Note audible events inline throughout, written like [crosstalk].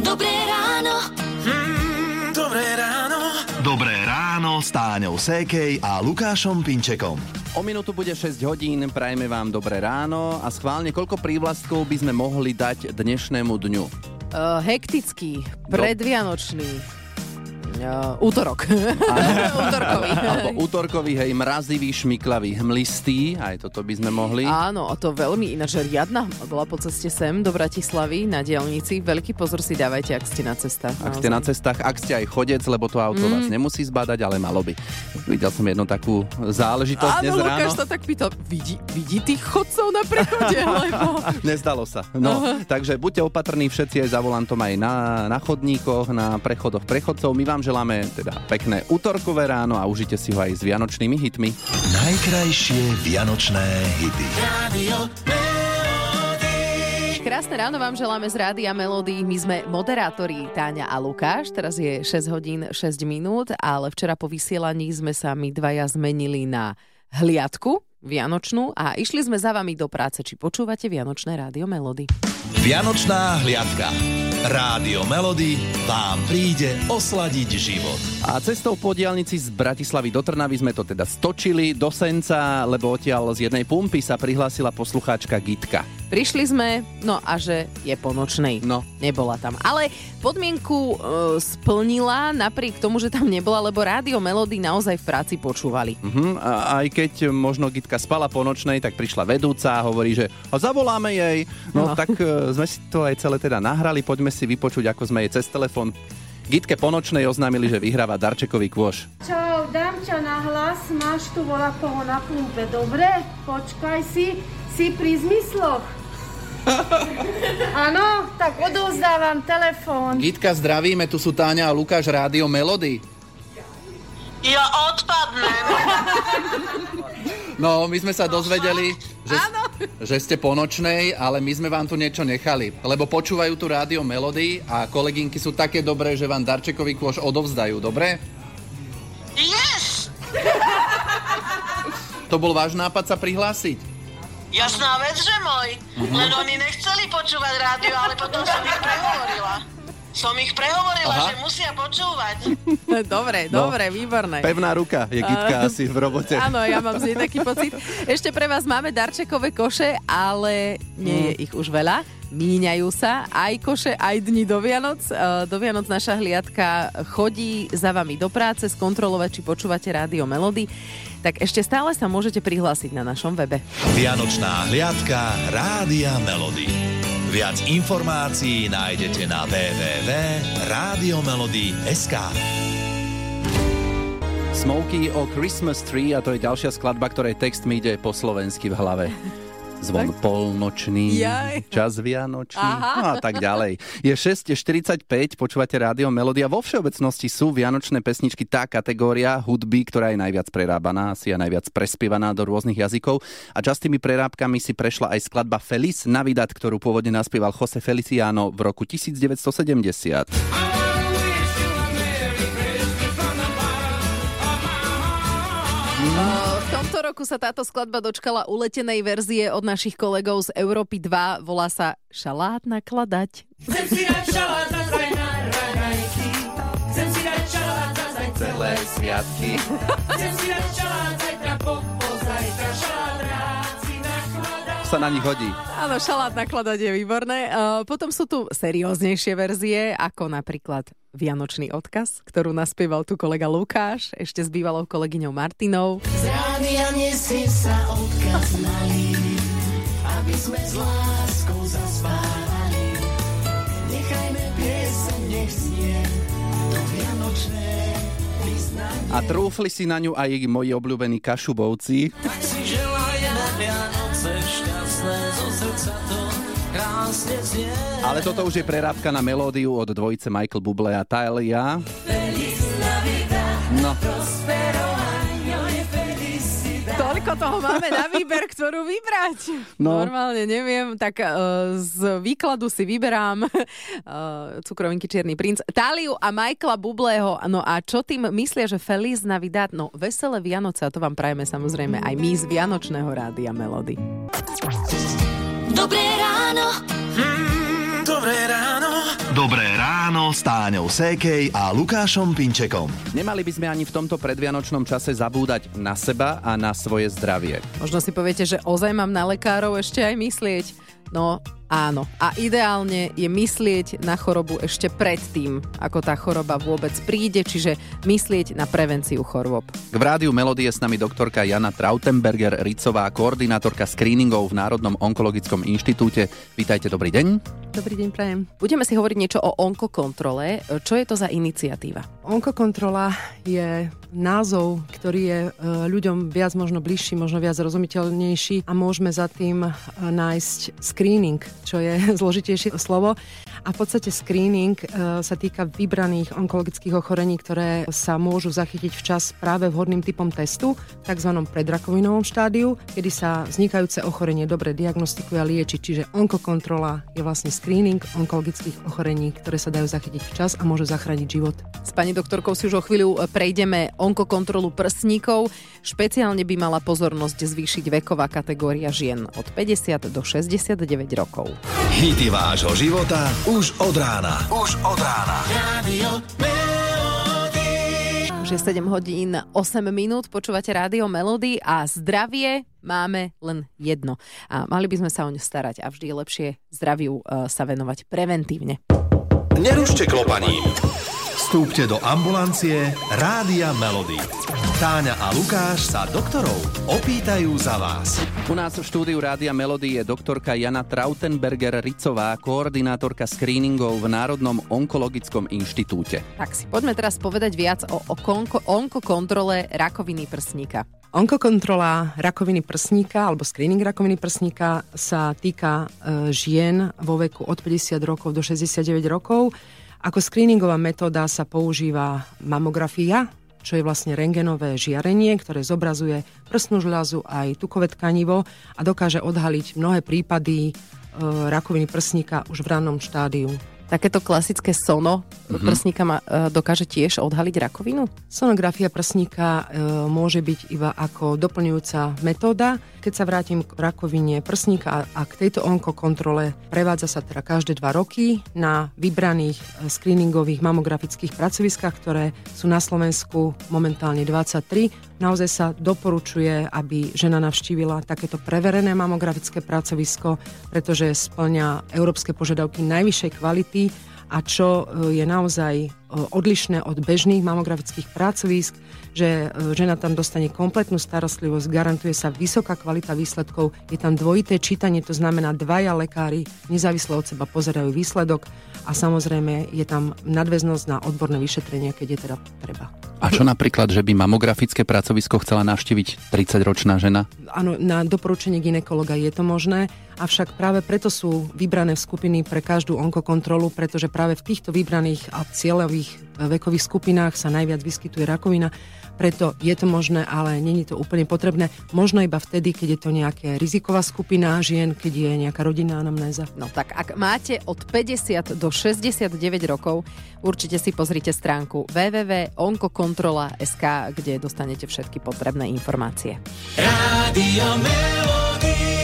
Dobré ráno. Mm, dobré ráno. Dobré ráno s Táňou Sékej a Lukášom Pinčekom. O minútu bude 6 hodín, prajme vám dobré ráno a schválne, koľko prívlastkov by sme mohli dať dnešnému dňu? Uh, hektický, predvianočný, Uh, útorok. [laughs] Útorkový. Alebo útorkový, hej, mrazivý, šmiklavý, hmlistý, aj toto by sme mohli. Áno, a to veľmi ináč riadna bola po ceste sem do Bratislavy na dielnici. Veľký pozor si dávajte, ak ste na cestách. Ak ste na cestách, ak ste aj chodec, lebo to auto mm. vás nemusí zbadať, ale malo by. Videl som jednu takú záležitosť Áno, dnes Lukáš ráno. sa tak pýtal, vidí, vidí tých chodcov na prechode, [laughs] lebo... Nezdalo sa. No, takže buďte opatrní všetci aj za volantom aj na, na chodníkoch, na prechodoch prechodcov. My vám želáme teda pekné útorkové ráno a užite si ho aj s vianočnými hitmi. Najkrajšie vianočné hity. Radio Krásne ráno vám želáme z Rádia Melody. My sme moderátori Táňa a Lukáš. Teraz je 6 hodín 6 minút, ale včera po vysielaní sme sa my dvaja zmenili na hliadku Vianočnú a išli sme za vami do práce. Či počúvate Vianočné Rádio Melody? Vianočná hliadka. Rádio Melody vám príde osladiť život. A cestou po diálnici z Bratislavy do Trnavy sme to teda stočili do Senca, lebo odtiaľ z jednej pumpy sa prihlásila poslucháčka Gitka. Prišli sme, no a že je po nočnej. No. Nebola tam. Ale podmienku e, splnila napriek tomu, že tam nebola, lebo Rádio Melody naozaj v práci počúvali. Mhm, a aj keď možno Gitka spala po nočnej, tak prišla vedúca a hovorí, že a zavoláme jej. No, No. tak e, sme si to aj celé teda nahrali, poďme si vypočuť, ako sme jej cez telefón Gitke po nočnej oznámili, že vyhráva darčekový kôš. Čau, dám ťa na hlas, máš tu vola koho na pumpe, dobre? Počkaj si, si pri zmysloch. [laughs] Áno, tak odovzdávam telefón. Gitka, zdravíme, tu sú Táňa a Lukáš Rádio Melody. Ja odpadnem. No, my sme sa dozvedeli, že, že ste po nočnej, ale my sme vám tu niečo nechali. Lebo počúvajú tu rádio Melody a kolegynky sú také dobré, že vám darčekový kôš odovzdajú, dobre? Yes! To bol váš nápad sa prihlásiť? Jasná vec, že môj. Mhm. Len oni nechceli počúvať rádio, ale potom som ich prehovorila. Som ich prehovorila, Aha. že musia počúvať. dobre, No. dobre, výborné. Pevná ruka je Gitka asi v robote. Áno, ja mám z nej taký pocit. Ešte pre vás máme darčekové koše, ale nie je ich už veľa. Míňajú sa aj koše, aj dni do Vianoc. E, Do Vianoc naša hliadka chodí za vami do práce, skontrolovať, či počúvate rádio Melody. Tak ešte stále sa môžete prihlásiť na našom webe. Vianočná hliadka Rádia Melody. Viac informácií nájdete na www.radiomelody.sk Smokey o Christmas Tree a to je ďalšia skladba, ktorej text mi ide po slovensky v hlave. [laughs] Zvon polnočný, Jaj. čas vianočný Aha. no a tak ďalej. Je 6.45, počúvate rádio Melodia. Vo všeobecnosti sú vianočné pesničky tá kategória hudby, ktorá je najviac prerábaná, asi a najviac prespievaná do rôznych jazykov. A častými prerábkami si prešla aj skladba Feliz Navidad, ktorú pôvodne naspieval Jose Feliciano v roku 1970. V tomto roku sa táto skladba dočkala uletenej verzie od našich kolegov z Európy 2. Volá sa Šalát nakladať. Celé sviatky. Sa na nich hodí. Áno, šalát nakladať je výborné. Uh, potom sú tu serióznejšie verzie, ako napríklad Vianočný odkaz, ktorú naspieval tu kolega Lukáš, ešte s bývalou kolegyňou Martinou. Z rádia nesie sa odkaz malý, aby sme s láskou zaspávali. Nechajme pieseň, nech znie to vianočné vyznanie. A trúfli si na ňu aj moji obľúbení kašubovci. Tak si želajeme Ale toto už je prerábka na melódiu od dvojice Michael Bublé a Thalia. No, Toľko toho máme na výber, ktorú vybrať. No. Normálne neviem, tak uh, z výkladu si vyberám uh, cukrovinky Čierny princ, Táliu a Michaela Bublého. No a čo tým myslia, že Feliz Navidad? No veselé Vianoce a to vám prajeme samozrejme aj my z Vianočného rádia Melody. Dobré ráno. Mm, dobré ráno. Dobré ráno s Táňou Sékej a Lukášom Pinčekom. Nemali by sme ani v tomto predvianočnom čase zabúdať na seba a na svoje zdravie. Možno si poviete, že ozaj mám na lekárov ešte aj myslieť. No áno. A ideálne je myslieť na chorobu ešte predtým, ako tá choroba vôbec príde, čiže myslieť na prevenciu chorôb. V rádiu Melodie s nami doktorka Jana Trautenberger, Ricová, koordinátorka screeningov v Národnom onkologickom inštitúte. Vítajte, dobrý deň. Dobrý deň, prajem. Budeme si hovoriť niečo o onkokontrole. Čo je to za iniciatíva? Onkokontrola je názov, ktorý je e, ľuďom viac možno bližší, možno viac rozumiteľnejší a môžeme za tým e, nájsť screening, čo je [laughs] zložitejšie slovo. A v podstate screening e, sa týka vybraných onkologických ochorení, ktoré sa môžu zachytiť včas práve vhodným typom testu, tzv. predrakovinovom štádiu, kedy sa vznikajúce ochorenie dobre diagnostikuje a lieči. Čiže onkokontrola je vlastne screening onkologických ochorení, ktoré sa dajú zachytiť včas a môžu zachrániť život. S pani doktorkou si už o chvíľu prejdeme onkokontrolu prsníkov. Špeciálne by mala pozornosť zvýšiť veková kategória žien od 50 do 69 rokov. Hity vášho života už od rána. Už od rána. Už je 7 hodín 8 minút, počúvate rádio Melody a zdravie máme len jedno. A mali by sme sa o ňu starať a vždy je lepšie zdraviu e, sa venovať preventívne. Nerušte klopaním. Vstúpte do ambulancie Rádia Melody. Táňa a Lukáš sa doktorov opýtajú za vás. U nás v štúdiu Rádia Melody je doktorka Jana Trautenberger Ricová, koordinátorka screeningov v Národnom onkologickom inštitúte. Tak si poďme teraz povedať viac o, o konko, onkokontrole rakoviny prsníka. Onkokontrola rakoviny prsníka alebo screening rakoviny prsníka sa týka e, žien vo veku od 50 rokov do 69 rokov. Ako screeningová metóda sa používa mamografia, čo je vlastne rengenové žiarenie, ktoré zobrazuje prsnú žľazu aj tukové tkanivo a dokáže odhaliť mnohé prípady e, rakoviny prsníka už v rannom štádiu. Takéto klasické sono mm-hmm. prsníka ma, e, dokáže tiež odhaliť rakovinu? Sonografia prsníka e, môže byť iba ako doplňujúca metóda. Keď sa vrátim k rakovine prsníka a, a k tejto onkokontrole, prevádza sa teda každé dva roky na vybraných e, screeningových mamografických pracoviskách, ktoré sú na Slovensku momentálne 23. Naozaj sa doporučuje, aby žena navštívila takéto preverené mamografické pracovisko, pretože splňa európske požiadavky najvyššej kvality a čo e, je naozaj e, odlišné od bežných mamografických pracovísk, že e, žena tam dostane kompletnú starostlivosť, garantuje sa vysoká kvalita výsledkov, je tam dvojité čítanie, to znamená dvaja lekári nezávisle od seba pozerajú výsledok a samozrejme je tam nadväznosť na odborné vyšetrenie, keď je teda treba. A čo napríklad, že by mamografické pracovisko chcela navštíviť 30-ročná žena? Áno, na doporučenie ginekologa je to možné, avšak práve preto sú vybrané skupiny pre každú onkokontrolu, pretože práve v týchto vybraných a cieľových vekových skupinách sa najviac vyskytuje rakovina preto je to možné, ale není to úplne potrebné. Možno iba vtedy, keď je to nejaká riziková skupina žien, keď je nejaká rodinná anamnéza. No tak ak máte od 50 do 69 rokov, určite si pozrite stránku www.onkokontrola.sk, kde dostanete všetky potrebné informácie. Rádio Melody.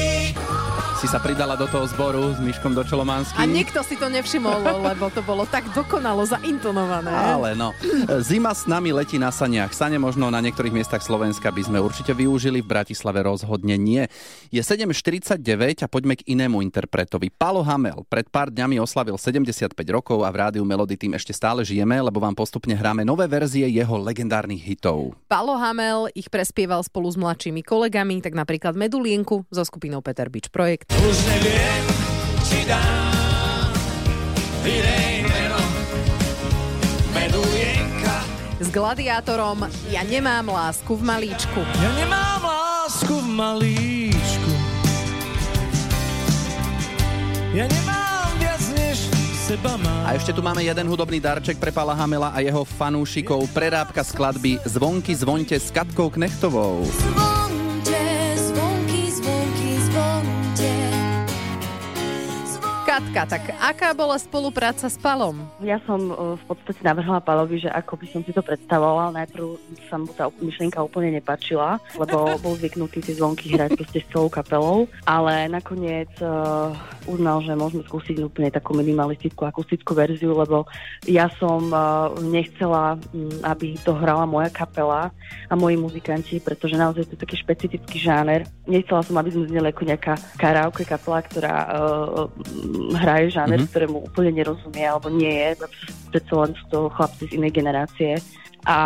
Si sa pridala do toho zboru s Myškom do Čolomanským. A nikto si to nevšimol, lebo to bolo tak dokonalo zaintonované. Ale no, zima s nami letí na saniach. Sane možno na niektorých miestach Slovenska by sme určite využili, v Bratislave rozhodne nie. Je 7.49 a poďme k inému interpretovi. Palo Hamel pred pár dňami oslavil 75 rokov a v rádiu Melody tým ešte stále žijeme, lebo vám postupne hráme nové verzie jeho legendárnych hitov. Palo Hamel ich prespieval spolu s mladšími kolegami, tak napríklad Medulienku so skupinou Peter Beach Projekt. Už neviem, či dám iné meno. Medulienka. S gladiátorom Ja nemám lásku v malíčku. Ja nemám lásku v malíčku. Ja nemám viac než seba mám. A ešte tu máme jeden hudobný darček pre Pala Hamela a jeho fanúšikov. Prerábka skladby Zvonky zvonte s Katkou Knechtovou. Zvonky, Katka, tak aká bola spolupráca s Palom? Ja som uh, v podstate navrhla Palovi, že ako by som si to predstavovala. Najprv sa mu tá myšlienka úplne nepačila, lebo [laughs] bol zvyknutý tie zvonky hrať proste s celou kapelou, ale nakoniec uh, uznal, že môžeme skúsiť úplne takú minimalistickú akustickú verziu, lebo ja som uh, nechcela, um, aby to hrala moja kapela a moji muzikanti, pretože naozaj to je taký špecifický žáner. Nechcela som, aby sme zneli ako nejaká karaoke kapela, ktorá uh, hraje žáner, mm-hmm. ktorému úplne nerozumie alebo nie je, predsa len sú to chlapci z inej generácie. A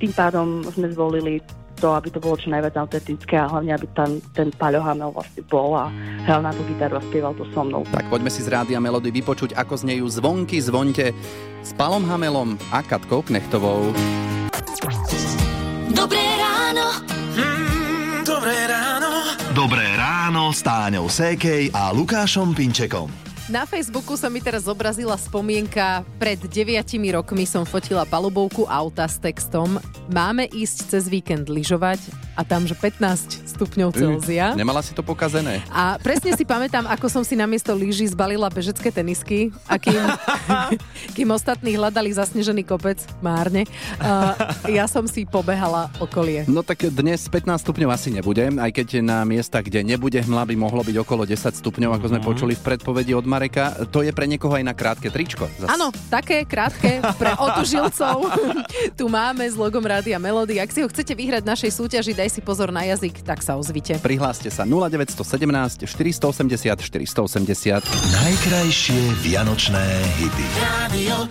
tým pádom sme zvolili to, aby to bolo čo najviac autentické a hlavne, aby tam ten Paľo Hamel vlastne bol a hral na tú gitaru a spieval to so mnou. Tak poďme si z Rádia Melody vypočuť, ako znejú zvonky zvonte s Palom Hamelom a Katkou Knechtovou. Dobré ráno. S Táňou Sékej a Lukášom Pinčekom. Na Facebooku sa mi teraz zobrazila spomienka. Pred deviatimi rokmi som fotila palubovku auta s textom Máme ísť cez víkend lyžovať a tam, že 15 stupňov Celzia. Nemala si to pokazené. A presne si pamätám, ako som si namiesto lyží zbalila bežecké tenisky a kým, [laughs] kým ostatní hľadali zasnežený kopec, márne, uh, ja som si pobehala okolie. No tak dnes 15 stupňov asi nebude, aj keď na miesta, kde nebude hmla, by mohlo byť okolo 10 stupňov, ako sme počuli v predpovedi od Mareka. To je pre niekoho aj na krátke tričko. Áno, také krátke pre otužilcov. [laughs] tu máme s logom Rádia Melody. Ak si ho chcete vyhrať v našej súťaži, daj si pozor na jazyk, tak sa ozvite. Prihláste sa 0917 480 480. Najkrajšie vianočné hity. Radio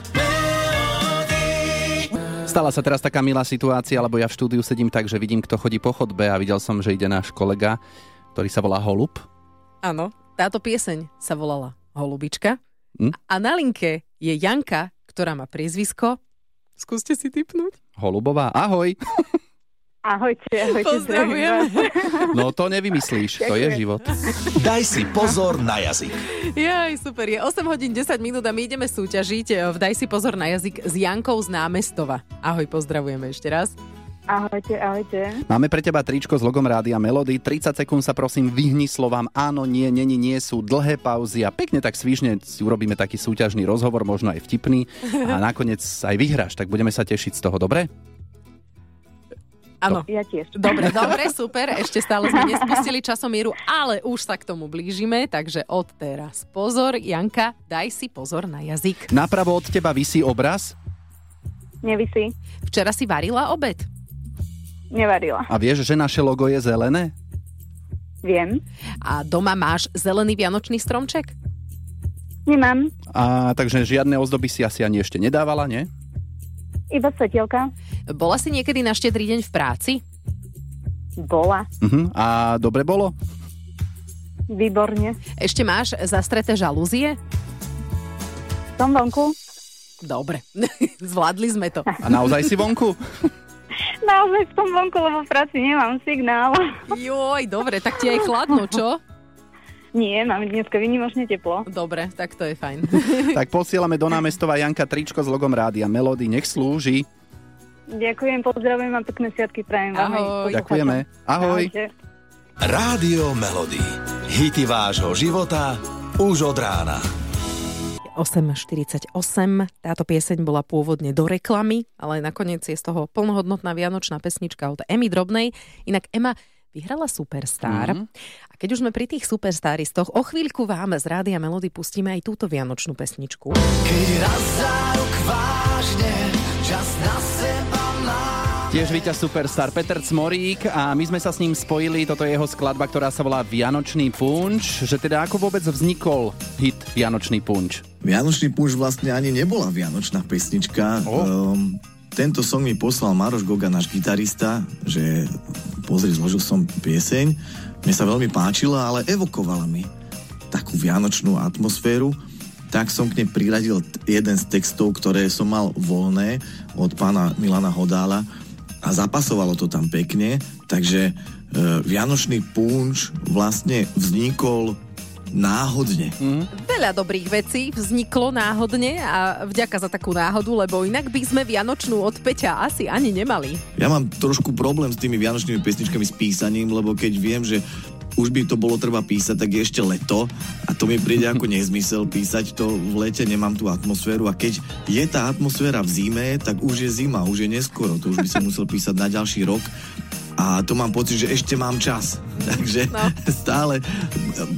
Stala sa teraz taká milá situácia, lebo ja v štúdiu sedím tak, že vidím, kto chodí po chodbe a videl som, že ide náš kolega, ktorý sa volá Holub. Áno, táto pieseň sa volala Holubička. Hm? A na linke je Janka, ktorá má priezvisko. Skúste si typnúť. Holubová, ahoj. [laughs] Ahojte, ahojte. Pozdravujem. [laughs] No to nevymyslíš, to je život. Daj si pozor na jazyk. Jaj, super. Je 8 hodín 10 minút a my ideme súťažiť v Daj si pozor na jazyk s Jankou z námestova. Ahoj, pozdravujeme ešte raz. Ahojte, ahojte. Máme pre teba tričko s logom Rádia Melody. 30 sekúnd sa prosím vyhni slovám áno, nie, není, nie sú dlhé pauzy a pekne tak svižne si urobíme taký súťažný rozhovor, možno aj vtipný a [laughs] nakoniec aj vyhráš, tak budeme sa tešiť z toho, dobre? Áno. Ja tiež. Dobre, [laughs] dobre, super. Ešte stále sme nespustili časomíru, ale už sa k tomu blížime, takže od teraz pozor. Janka, daj si pozor na jazyk. Napravo od teba vysí obraz Nevisí. Včera si varila obed? Nevarila. a vieš, že naše logo je zelené? Viem. A doma máš zelený vianočný stromček? Nemám. A takže žiadne ozdoby si asi ani ešte nedávala, nie? Iba svetielka. Bola si niekedy na štedrý deň v práci? Bola. Uh-huh. A dobre bolo? Výborne. Ešte máš zastreté žalúzie? Som vonku. Dobre, [laughs] zvládli sme to. A naozaj si vonku? Naozaj som vonku, lebo v práci nemám signál. Joj, dobre, tak ti aj chladno, čo? Nie, máme dneska vynimočne teplo. Dobre, tak to je fajn. [laughs] tak posielame do námestova Janka tričko s logom Rádia Melody. Nech slúži. Ďakujem, pozdravujem a pekné sviatky prajem vám. Ahoj. Ďakujeme. Ahoj. Ahojte. Rádio Melody. Hity vášho života už od rána. 8.48. Táto pieseň bola pôvodne do reklamy, ale nakoniec je z toho plnohodnotná vianočná pesnička od Emy Drobnej. Inak Ema vyhrala Superstar. Mhm. A keď už sme pri tých superstaristoch, o chvíľku vám z Rádia Melody pustíme aj túto vianočnú pesničku. Keď raz za rok vážne čas na seba má. Tiež víťaz Superstar Peter Cmorík a my sme sa s ním spojili, toto je jeho skladba, ktorá sa volá Vianočný punč, že teda ako vôbec vznikol hit Vianočný punč? Vianočný punč vlastne ani nebola vianočná pesnička. O. Um, tento song mi poslal Maroš Goga, náš gitarista, že pozri, zložil som pieseň. Mne sa veľmi páčila, ale evokovala mi takú vianočnú atmosféru. Tak som k nej priradil jeden z textov, ktoré som mal voľné od pána Milana Hodála a zapasovalo to tam pekne. Takže e, Vianočný punč vlastne vznikol náhodne. Veľa dobrých vecí vzniklo náhodne a vďaka za takú náhodu, lebo inak by sme Vianočnú od Peťa asi ani nemali. Ja mám trošku problém s tými vianočnými pesničkami s písaním, lebo keď viem, že už by to bolo treba písať, tak je ešte leto a to mi príde ako [laughs] nezmysel písať to v lete, nemám tú atmosféru a keď je tá atmosféra v zime, tak už je zima, už je neskoro, to už by som musel písať na ďalší rok a to mám pocit, že ešte mám čas. [laughs] Takže no. stále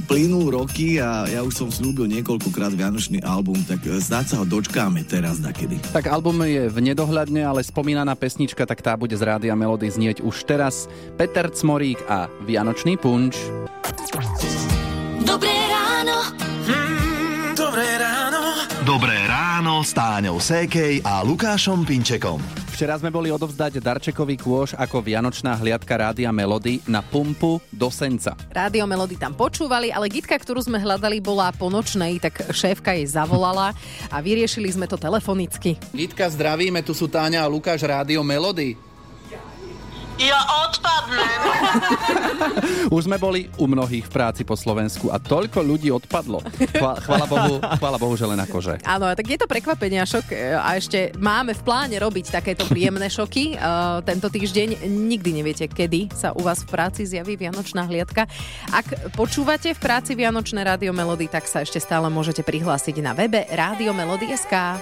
plynú roky a ja už som slúbil niekoľkokrát Vianočný album, tak e, snáď sa ho dočkáme teraz nakedy. Tak album je v nedohľadne, ale spomínaná pesnička, tak tá bude z Rádia Melody znieť už teraz. Peter Cmorík a Vianočný punč. S Táňou Sékej a Lukášom Pinčekom. Včera sme boli odovzdať darčekový kôš ako vianočná hliadka Rádia Melody na pumpu do Senca. Rádio Melody tam počúvali, ale gitka, ktorú sme hľadali, bola po nočnej, tak šéfka jej zavolala a vyriešili sme to telefonicky. Gitka, zdravíme, tu sú Táňa a Lukáš Rádio Melody. Ja odpadnem. [laughs] Už sme boli u mnohých v práci po Slovensku a toľko ľudí odpadlo. Chva, chvala, Bohu, chvala Bohu, že len akože. Áno, tak je to prekvapenia šok e, a ešte máme v pláne robiť takéto príjemné šoky uh, tento týždeň. Nikdy neviete, kedy sa u vás v práci zjaví Vianočná hliadka. Ak počúvate v práci Vianočné Rádio Melody, tak sa ešte stále môžete prihlásiť na webe Rádio Melody.sk.